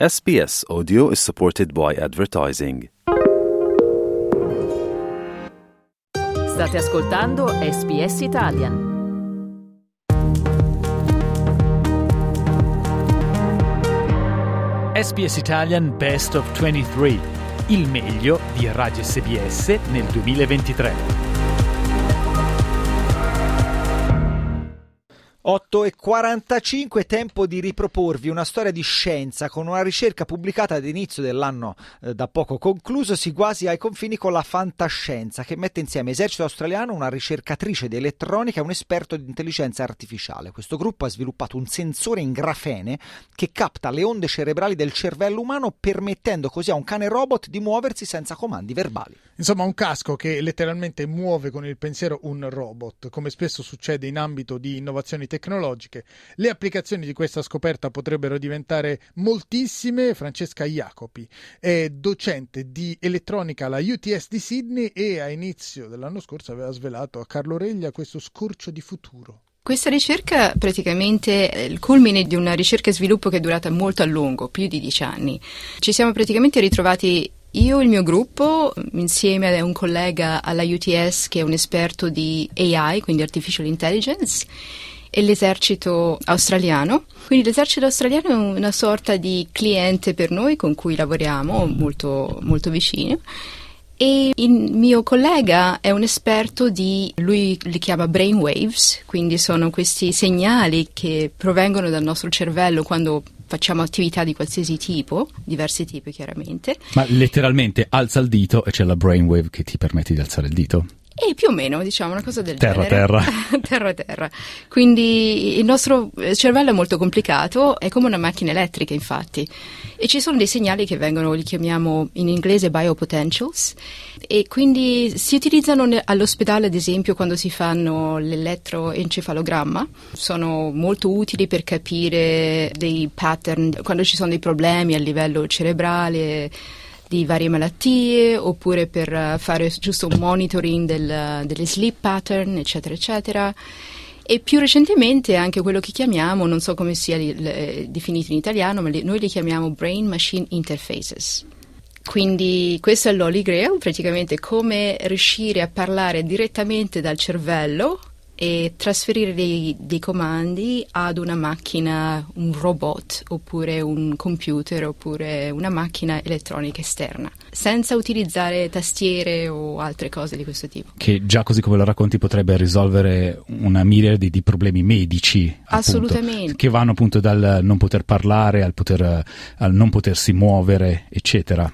SBS Audio is supported by advertising. State ascoltando SBS Italian. SBS Italian Best of 23, il meglio di Radio SBS nel 2023. 8 e 45, tempo di riproporvi una storia di scienza con una ricerca pubblicata ad inizio dell'anno eh, da poco conclusosi quasi ai confini con la fantascienza che mette insieme esercito australiano, una ricercatrice di elettronica e un esperto di intelligenza artificiale. Questo gruppo ha sviluppato un sensore in grafene che capta le onde cerebrali del cervello umano permettendo così a un cane robot di muoversi senza comandi verbali. Insomma, un casco che letteralmente muove con il pensiero un robot, come spesso succede in ambito di innovazioni tecnologiche. Le applicazioni di questa scoperta potrebbero diventare moltissime. Francesca Jacopi è docente di elettronica alla UTS di Sydney e a inizio dell'anno scorso aveva svelato a Carlo Reglia questo scorcio di futuro. Questa ricerca praticamente è il culmine di una ricerca e sviluppo che è durata molto a lungo, più di dieci anni. Ci siamo praticamente ritrovati io e il mio gruppo, insieme a un collega alla UTS che è un esperto di AI, quindi Artificial Intelligence, e l'esercito australiano. Quindi l'esercito australiano è una sorta di cliente per noi con cui lavoriamo molto, molto vicino. E il mio collega è un esperto di, lui li chiama brainwaves, quindi sono questi segnali che provengono dal nostro cervello quando facciamo attività di qualsiasi tipo, diversi tipi chiaramente. Ma letteralmente alza il dito e c'è la brainwave che ti permette di alzare il dito? E più o meno, diciamo, una cosa del terra, genere. Terra, terra. terra, Quindi il nostro cervello è molto complicato, è come una macchina elettrica, infatti. E ci sono dei segnali che vengono, li chiamiamo in inglese biopotentials, e quindi si utilizzano all'ospedale, ad esempio, quando si fanno l'elettroencefalogramma. Sono molto utili per capire dei pattern, quando ci sono dei problemi a livello cerebrale di varie malattie oppure per fare giusto un monitoring del, delle sleep pattern, eccetera, eccetera. E più recentemente anche quello che chiamiamo, non so come sia li, le, definito in italiano, ma li, noi li chiamiamo Brain Machine Interfaces. Quindi questo è l'Holy Grail, praticamente come riuscire a parlare direttamente dal cervello e trasferire dei, dei, comandi ad una macchina, un robot oppure un computer oppure una macchina elettronica esterna, senza utilizzare tastiere o altre cose di questo tipo. Che già così come lo racconti potrebbe risolvere una miriade di problemi medici. Assolutamente. Appunto, che vanno appunto dal non poter parlare al, poter, al non potersi muovere, eccetera.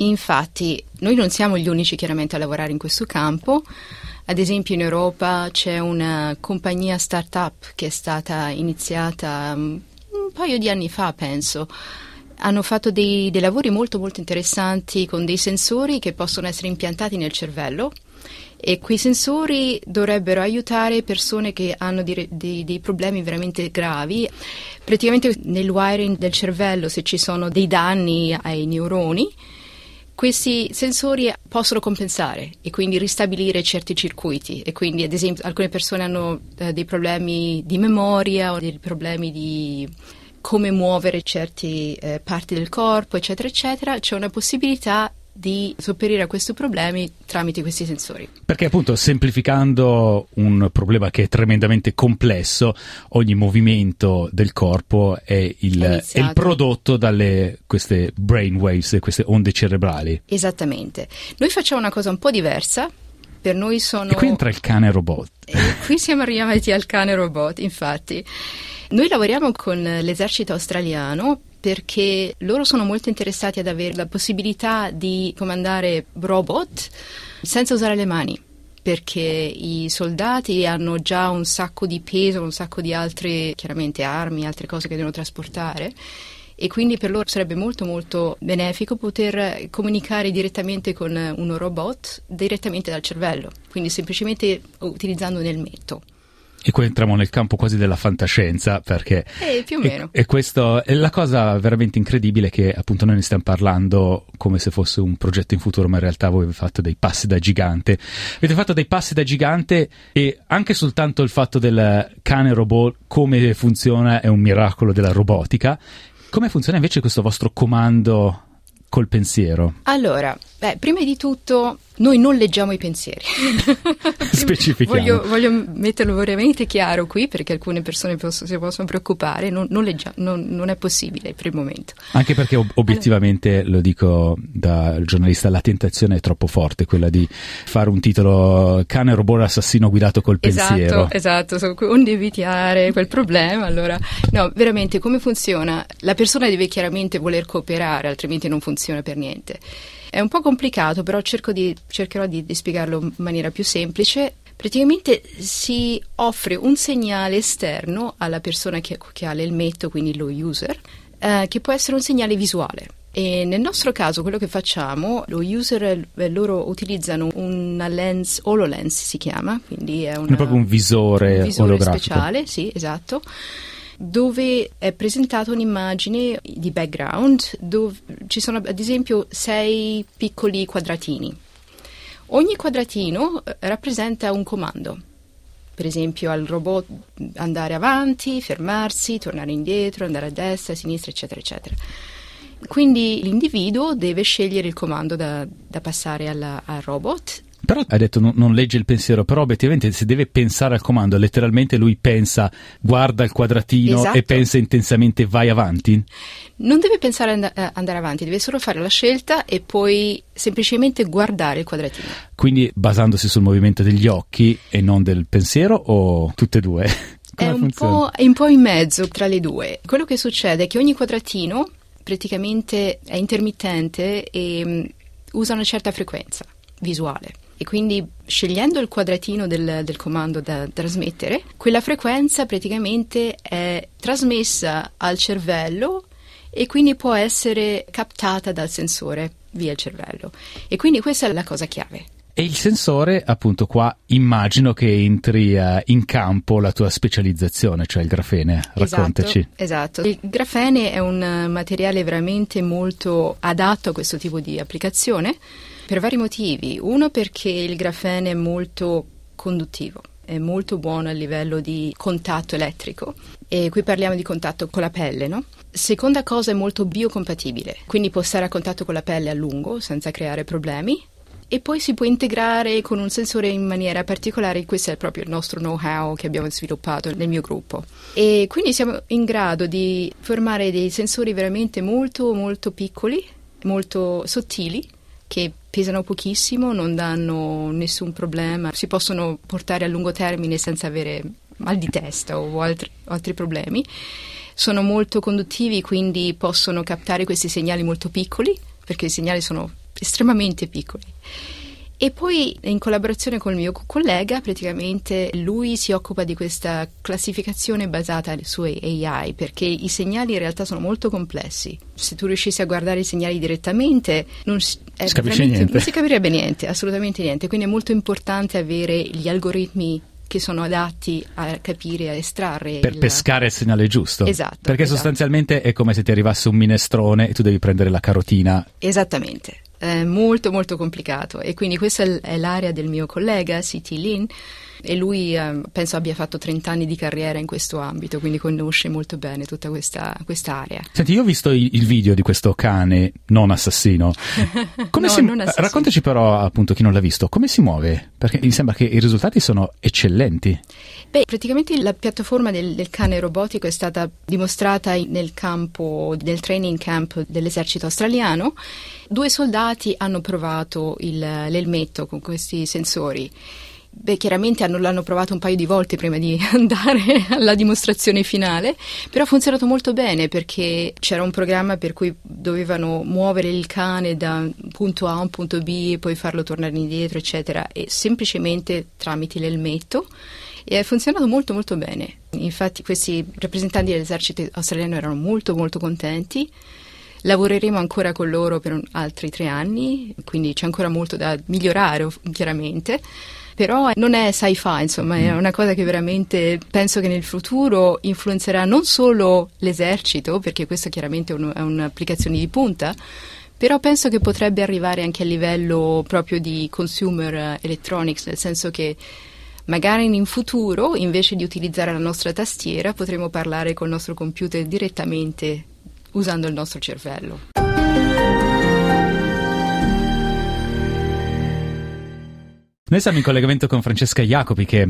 Infatti, noi non siamo gli unici chiaramente a lavorare in questo campo. Ad esempio in Europa c'è una compagnia startup che è stata iniziata mm, un paio di anni fa, penso. Hanno fatto dei, dei lavori molto molto interessanti con dei sensori che possono essere impiantati nel cervello e quei sensori dovrebbero aiutare persone che hanno dei, dei, dei, problemi veramente gravi. Praticamente nel wiring del cervello, se ci sono dei danni ai neuroni, questi sensori possono compensare e quindi ristabilire certi circuiti. E quindi ad esempio alcune persone hanno eh, dei problemi di memoria o dei problemi di come muovere certe eh, parti del corpo eccetera eccetera. C'è una possibilità di sopperire a questi problemi tramite questi sensori. Perché appunto semplificando un problema che è tremendamente complesso, ogni movimento del corpo è il, è il prodotto dalle queste brainwaves, queste onde cerebrali. Esattamente. Noi facciamo una cosa un po' diversa. Per noi sono... E qui entra il cane robot. E qui siamo arrivati al cane robot, infatti. Noi lavoriamo con l'esercito australiano perché loro sono molto interessati ad avere la possibilità di comandare robot senza usare le mani perché i soldati hanno già un sacco di peso, un sacco di altre, chiaramente armi, altre cose che devono trasportare e quindi per loro sarebbe molto molto benefico poter comunicare direttamente con uno robot direttamente dal cervello, quindi semplicemente utilizzando un elmetto. E qui entriamo nel campo quasi della fantascienza, perché eh, più o meno. E, e questo è la cosa veramente incredibile che appunto noi ne stiamo parlando come se fosse un progetto in futuro, ma in realtà voi avete fatto dei passi da gigante. Avete fatto dei passi da gigante e anche soltanto il fatto del cane robot, come funziona, è un miracolo della robotica. Come funziona invece questo vostro comando col pensiero? Allora, beh, prima di tutto noi non leggiamo i pensieri. Specifichiamo. Voglio, voglio, metterlo veramente chiaro qui perché alcune persone posso, si possono preoccupare, non, non, leggia, non, non, è possibile per il momento. Anche perché ob- obiettivamente, allora. lo dico da giornalista, la tentazione è troppo forte, quella di fare un titolo cane robot assassino guidato col esatto, pensiero. Esatto, esatto, onde evitare quel problema. Allora, no, veramente come funziona? La persona deve chiaramente voler cooperare, altrimenti non funziona per niente. È un po' complicato, però di, cercherò di, di spiegarlo in maniera più semplice. Praticamente si offre un segnale esterno alla persona che, che ha l'elmetto, quindi lo user, eh, che può essere un segnale visuale. E nel nostro caso quello che facciamo, lo user, eh, loro utilizzano una lens, HoloLens si chiama, quindi è, una, è proprio un visore, un visore olografico. speciale, sì, esatto dove è presentata un'immagine di background dove ci sono ad esempio sei piccoli quadratini. Ogni quadratino eh, rappresenta un comando. Per esempio al robot andare avanti, fermarsi, tornare indietro, andare a destra, a sinistra, eccetera, eccetera. Quindi l'individuo deve scegliere il comando da, da passare alla, al robot però hai detto non, non, legge il pensiero, però obiettivamente se deve pensare al comando, letteralmente lui pensa, guarda il quadratino esatto. e pensa intensamente vai avanti? Non deve pensare ad and- andare avanti, deve solo fare la scelta e poi semplicemente guardare il quadratino. Quindi basandosi sul movimento degli occhi e non del pensiero o tutte e due? è un, è un po' in mezzo tra le due. Quello che succede è che ogni quadratino praticamente è intermittente e um, usa una certa frequenza visuale e quindi scegliendo il quadratino del, del, comando da trasmettere, quella frequenza praticamente è trasmessa al cervello e quindi può essere captata dal sensore via il cervello. E quindi questa è la cosa chiave. E il sensore, appunto, qua immagino che entri uh, in campo la tua specializzazione, cioè il grafene. Raccontaci. Esatto, esatto. Il grafene è un materiale veramente molto adatto a questo tipo di applicazione per vari motivi. Uno perché il grafene è molto conduttivo, è molto buono a livello di contatto elettrico e qui parliamo di contatto con la pelle, no? Seconda cosa è molto biocompatibile, quindi può stare a contatto con la pelle a lungo senza creare problemi e poi si può integrare con un sensore in maniera particolare, questo è proprio il nostro know-how che abbiamo sviluppato nel mio gruppo. E quindi siamo in grado di formare dei sensori veramente molto molto piccoli, molto sottili che pesano pochissimo, non danno nessun problema, si possono portare a lungo termine senza avere mal di testa o altri, altri problemi. Sono molto conduttivi, quindi possono captare questi segnali molto piccoli, perché i segnali sono estremamente piccoli. E poi in collaborazione con il mio collega, praticamente lui si occupa di questa classificazione basata su AI, perché i segnali in realtà sono molto complessi. Se tu riuscissi a guardare i segnali direttamente, non si, si, non si capirebbe niente, assolutamente niente. Quindi è molto importante avere gli algoritmi che sono adatti a capire, a estrarre. Per il... pescare il segnale giusto. Esatto. Perché esatto. sostanzialmente è come se ti arrivasse un minestrone e tu devi prendere la carotina. Esattamente è molto molto complicato e quindi questa è l'area del mio collega C.T. Lin e lui eh, penso abbia fatto 30 anni di carriera in questo ambito, quindi conosce molto bene tutta questa area. Senti, io ho visto il, il, video di questo cane non assassino. Come no, si, non assassino. Raccontaci però, appunto, chi non l'ha visto, come si muove? Perché mi sembra che i risultati sono eccellenti. Beh, praticamente la piattaforma del, del cane robotico è stata dimostrata nel campo, nel training camp dell'esercito australiano. Due soldati hanno provato il, l'elmetto con questi sensori Beh, chiaramente hanno, l'hanno provato un paio di volte prima di andare alla dimostrazione finale, però ha funzionato molto bene perché c'era un programma per cui dovevano muovere il cane da un punto A a un punto B e poi farlo tornare indietro, eccetera, e semplicemente tramite l'elmetto e ha funzionato molto molto bene. Infatti questi rappresentanti dell'esercito australiano erano molto molto contenti. Lavoreremo ancora con loro per altri tre anni, quindi c'è ancora molto da migliorare chiaramente però non è sci-fi, insomma, è mm. una cosa che veramente penso che nel futuro influenzerà non solo l'esercito, perché questa chiaramente è, un, è un'applicazione di punta, però penso che potrebbe arrivare anche a livello proprio di consumer electronics, nel senso che magari in futuro, invece di utilizzare la nostra tastiera, potremo parlare col nostro computer direttamente usando il nostro cervello. Noi siamo in collegamento con Francesca Jacopi, che è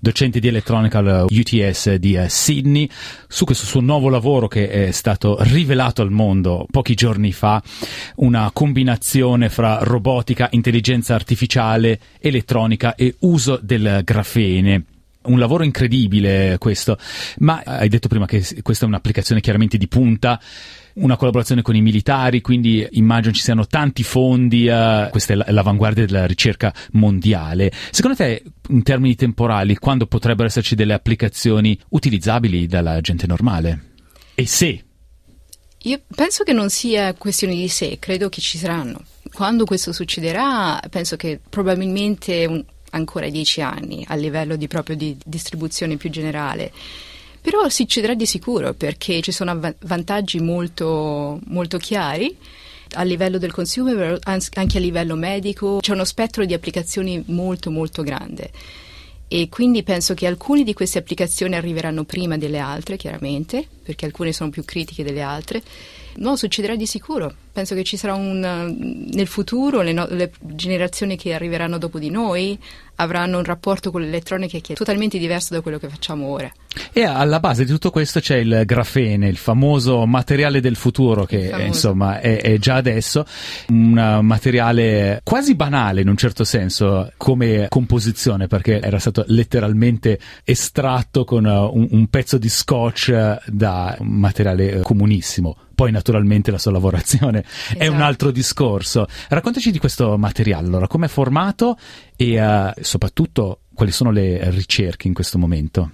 docente di elettronica al UTS di uh, Sydney, su questo suo nuovo lavoro che è stato rivelato al mondo pochi giorni fa, una combinazione fra robotica, intelligenza artificiale, elettronica e uso del grafene un lavoro incredibile questo, ma hai detto prima che questa è un'applicazione chiaramente di punta una collaborazione con i militari, quindi immagino ci siano tanti fondi, uh, questa è l'avanguardia della ricerca mondiale. Secondo te, in termini temporali, quando potrebbero esserci delle applicazioni utilizzabili dalla gente normale? E se? Io penso che non sia questione di se, credo che ci saranno. Quando questo succederà, penso che probabilmente un, ancora dieci anni a livello di proprio di distribuzione più generale. Però succederà di sicuro perché ci sono av- vantaggi molto, molto chiari a livello del consumer, anche a livello medico, c'è uno spettro di applicazioni molto molto grande e quindi penso che alcune di queste applicazioni arriveranno prima delle altre, chiaramente, perché alcune sono più critiche delle altre. No, succederà di sicuro. Penso che ci sarà un nel futuro le, no, le generazioni che arriveranno dopo di noi avranno un rapporto con l'elettronica che è totalmente diverso da quello che facciamo ora. E alla base di tutto questo c'è il grafene, il famoso materiale del futuro che insomma è, è, già adesso un materiale quasi banale in un certo senso come composizione perché era stato letteralmente estratto con un, un pezzo di scotch da un materiale comunissimo. Poi naturalmente la sua lavorazione esatto. è un esatto. altro discorso. Raccontaci di questo materiale, allora, come è formato e uh, soprattutto quali sono le ricerche in questo momento?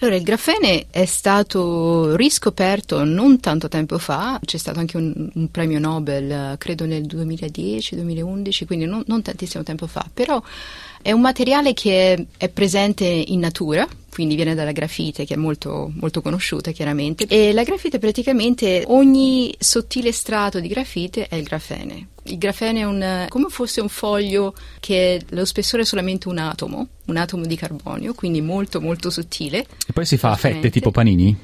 Allora, il grafene è stato riscoperto non tanto tempo fa, c'è stato anche un, un premio Nobel, credo nel 2010-2011, quindi non, non, tantissimo tempo fa, però è un materiale che è presente in natura, quindi viene dalla grafite che è molto, molto conosciuta chiaramente, e la grafite praticamente ogni sottile strato di grafite è il grafene. Il grafene è un, come fosse un foglio che lo spessore è solamente un atomo, un atomo di carbonio, quindi molto molto sottile. E poi si fa a fette tipo panini?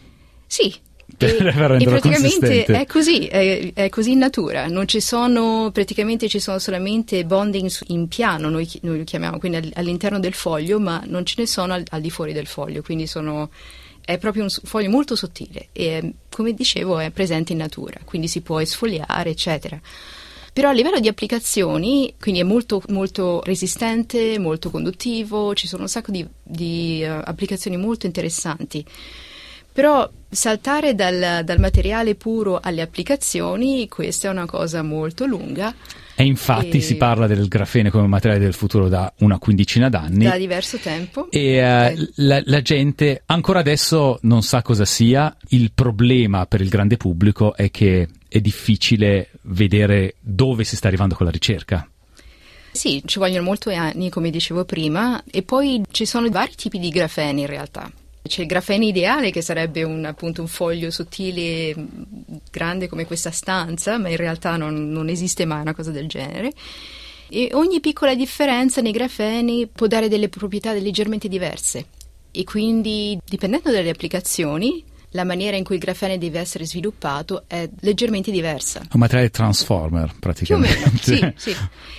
Sì, e, e praticamente è così, è, è, così in natura, non ci sono, praticamente ci sono solamente bonding in piano, noi, noi lo chiamiamo, quindi all'interno del foglio, ma non ce ne sono al, al di fuori del foglio, quindi sono, è proprio un foglio molto sottile e come dicevo è presente in natura, quindi si può esfoliare, eccetera. Però a livello di applicazioni, quindi è molto, molto resistente, molto conduttivo, ci sono un sacco di, di uh, applicazioni molto interessanti. Però saltare dal, dal, materiale puro alle applicazioni, questa è una cosa molto lunga. E infatti e... si parla del grafene come materiale del futuro da una quindicina d'anni. Da diverso tempo. E uh, la, la, gente ancora adesso non sa cosa sia. Il problema per il grande pubblico è che è difficile vedere dove si sta arrivando con la ricerca. Sì, ci vogliono molti anni, come dicevo prima, e poi ci sono vari tipi di grafeni in realtà. C'è il grafene ideale che sarebbe un, appunto un foglio sottile grande come questa stanza, ma in realtà non, non esiste mai una cosa del genere. E ogni piccola differenza nei grafeni può dare delle proprietà leggermente diverse e quindi dipendendo dalle applicazioni la maniera in cui il grafene deve essere sviluppato è leggermente diversa. Un materiale transformer praticamente. Più o meno, sì, sì.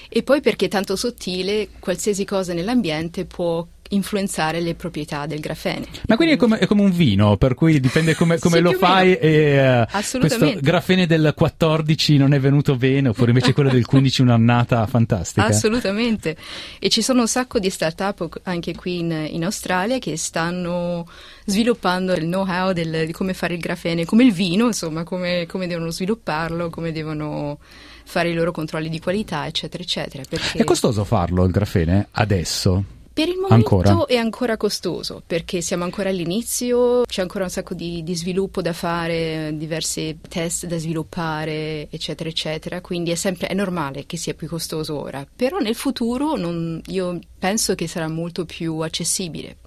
E poi perché è tanto sottile, qualsiasi cosa nell'ambiente può influenzare le proprietà del grafene. Ma quindi è come, è come un vino, per cui dipende come, come sì, lo fai e uh, questo grafene del 14 non è venuto bene, oppure invece quello del 15 un'annata fantastica. Assolutamente. E ci sono un sacco di start-up anche qui in, in Australia che stanno sviluppando il know-how del, di come fare il grafene, come il vino, insomma, come, come devono svilupparlo, come devono fare i loro controlli di qualità, eccetera, eccetera. Perché... È costoso farlo il grafene adesso? Per il momento ancora? è ancora costoso perché siamo ancora all'inizio, c'è ancora un sacco di, di, sviluppo da fare, diversi test da sviluppare, eccetera, eccetera. Quindi è, sempre, è normale che sia più costoso ora. Però nel futuro non, io penso che sarà molto più accessibile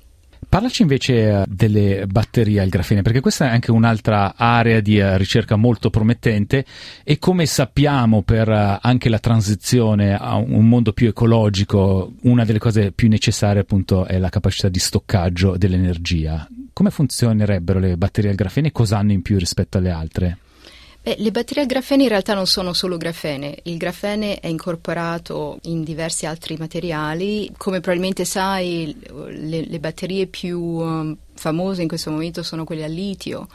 Parlaci invece eh, delle batterie al grafene, perché questa è anche un'altra area di eh, ricerca molto promettente e come sappiamo per eh, anche la transizione a un mondo più ecologico, una delle cose più necessarie appunto è la capacità di stoccaggio dell'energia. Come funzionerebbero le batterie al grafene e cosa hanno in più rispetto alle altre? Eh, le batterie a grafene in realtà non sono solo grafene, il grafene è incorporato in diversi altri materiali, come probabilmente sai le, le batterie più um, famose in questo momento sono quelle a litio.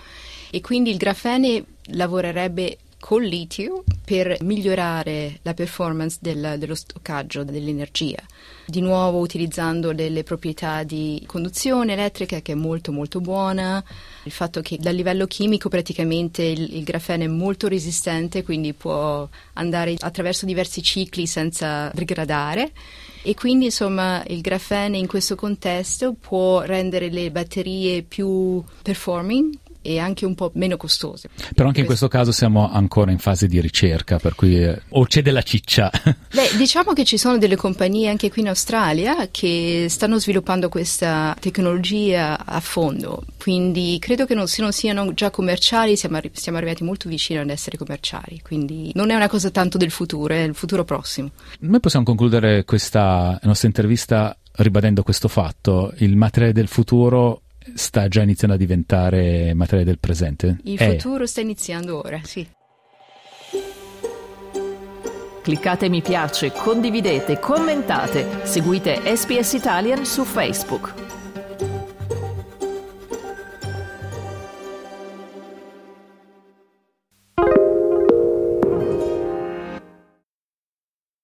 E quindi il grafene lavorerebbe col litio per migliorare la performance del, dello stoccaggio dell'energia. Di nuovo utilizzando delle proprietà di conduzione elettrica che è molto molto buona, il fatto che dal livello chimico praticamente il, il grafene è molto resistente, quindi può andare attraverso diversi cicli senza degradare. E quindi insomma il grafene in questo contesto può rendere le batterie più performing e anche un po' meno costose. Però anche in questo caso siamo ancora in fase di ricerca, per cui eh, o c'è della ciccia. Beh, diciamo che ci sono delle compagnie anche qui in Australia che stanno sviluppando questa tecnologia a fondo, quindi credo che non, se non siano già commerciali siamo, arri- siamo arrivati molto vicino ad essere commerciali, quindi non è una cosa tanto del futuro, è il futuro prossimo. Noi possiamo concludere questa nostra intervista ribadendo questo fatto, il materiale del futuro sta già iniziando a diventare materia del presente? Il È. futuro sta iniziando ora, sì. Cliccate mi piace, condividete, commentate, seguite SPS Italian su Facebook.